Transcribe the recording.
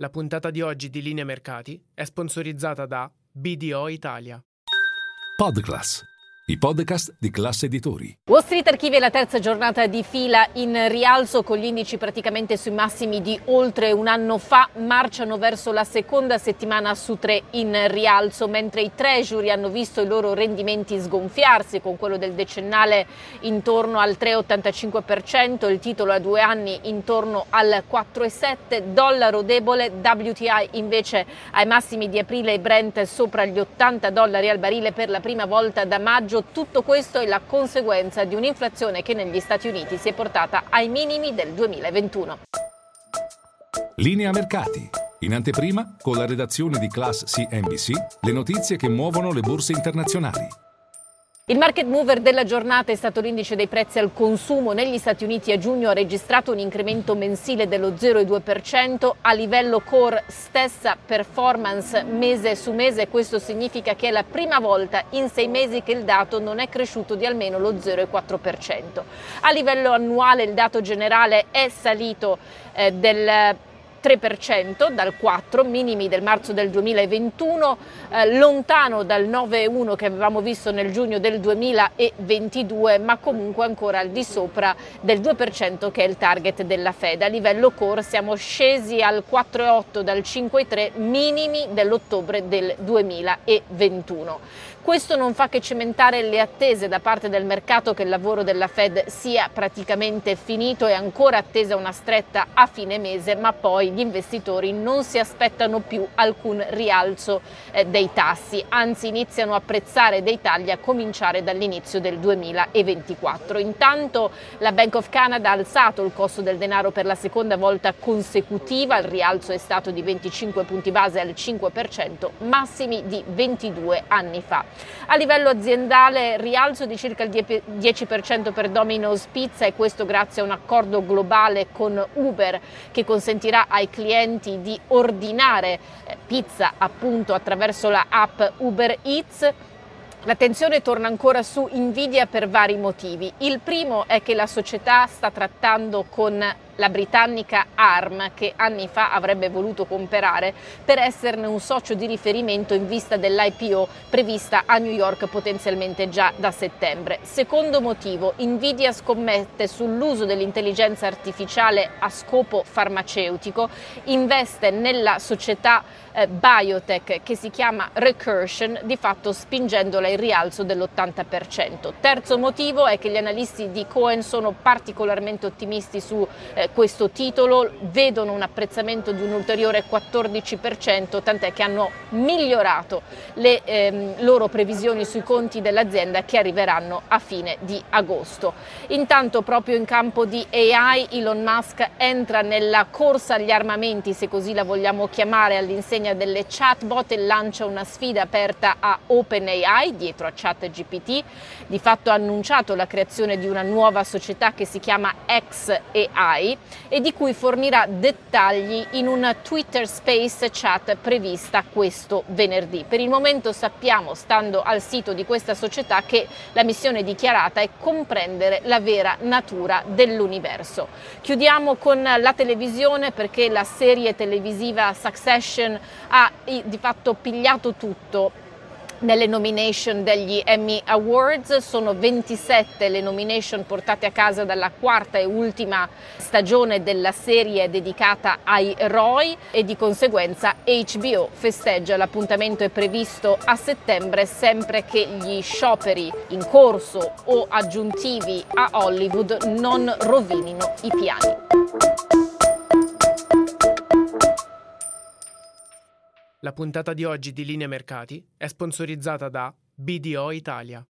La puntata di oggi di Linea Mercati è sponsorizzata da BDO Italia. Podclass, i podcast di classe editori. Wall Street archivia la terza giornata di fila in rialzo con gli indici praticamente sui massimi di oltre un anno fa, marciano verso la seconda settimana su tre in rialzo, mentre i treasury hanno visto i loro rendimenti sgonfiarsi con quello del decennale intorno al 3,85%, il titolo a due anni intorno al 4,7%, dollaro debole, WTI invece ai massimi di aprile e Brent sopra gli 80 dollari al barile per la prima volta da maggio tutto questo è la conseguenza di un'inflazione che negli Stati Uniti si è portata ai minimi del 2021. Linea Mercati. In anteprima, con la redazione di Class CNBC, le notizie che muovono le borse internazionali. Il market mover della giornata è stato l'indice dei prezzi al consumo. Negli Stati Uniti a giugno ha registrato un incremento mensile dello 0,2%, a livello core stessa performance mese su mese, questo significa che è la prima volta in sei mesi che il dato non è cresciuto di almeno lo 0,4%. A livello annuale il dato generale è salito eh, del 3% dal 4, minimi del marzo del 2021, eh, lontano dal 9,1 che avevamo visto nel giugno del 2022, ma comunque ancora al di sopra del 2% che è il target della Fed. A livello core siamo scesi al 4,8 dal 5,3, minimi dell'ottobre del 2021. Questo non fa che cementare le attese da parte del mercato che il lavoro della Fed sia praticamente finito e ancora attesa una stretta a fine mese, ma poi gli investitori non si aspettano più alcun rialzo eh, dei tassi, anzi iniziano a apprezzare dei tagli a cominciare dall'inizio del 2024. Intanto la Bank of Canada ha alzato il costo del denaro per la seconda volta consecutiva, il rialzo è stato di 25 punti base al 5%, massimi di 22 anni fa. A livello aziendale rialzo di circa il 10% per Domino's Pizza e questo grazie a un accordo globale con Uber che consentirà ai clienti di ordinare eh, pizza appunto attraverso la app Uber Eats. L'attenzione torna ancora su Nvidia per vari motivi. Il primo è che la società sta trattando con la britannica ARM che anni fa avrebbe voluto comprare per esserne un socio di riferimento in vista dell'IPO prevista a New York potenzialmente già da settembre. Secondo motivo, Nvidia scommette sull'uso dell'intelligenza artificiale a scopo farmaceutico, investe nella società eh, biotech che si chiama Recursion, di fatto spingendola in rialzo dell'80%. Terzo motivo è che gli analisti di Cohen sono particolarmente ottimisti su eh, questo titolo, vedono un apprezzamento di un ulteriore 14%, tant'è che hanno migliorato le ehm, loro previsioni sui conti dell'azienda che arriveranno a fine di agosto. Intanto proprio in campo di AI Elon Musk entra nella corsa agli armamenti, se così la vogliamo chiamare, all'insegna delle chatbot e lancia una sfida aperta a OpenAI dietro a ChatGPT. Di fatto ha annunciato la creazione di una nuova società che si chiama XAI e di cui fornirà dettagli in una Twitter Space chat prevista questo venerdì. Per il momento sappiamo, stando al sito di questa società, che la missione dichiarata è comprendere la vera natura dell'universo. Chiudiamo con la televisione perché la serie televisiva Succession ha di fatto pigliato tutto nelle nomination degli Emmy Awards. Sono 27 le nomination portate a casa dalla quarta e ultima stagione della serie dedicata ai Roy e di conseguenza HBO festeggia. L'appuntamento è previsto a settembre sempre che gli scioperi in corso o aggiuntivi a Hollywood non rovinino i piani. La puntata di oggi di Linea Mercati è sponsorizzata da BDO Italia.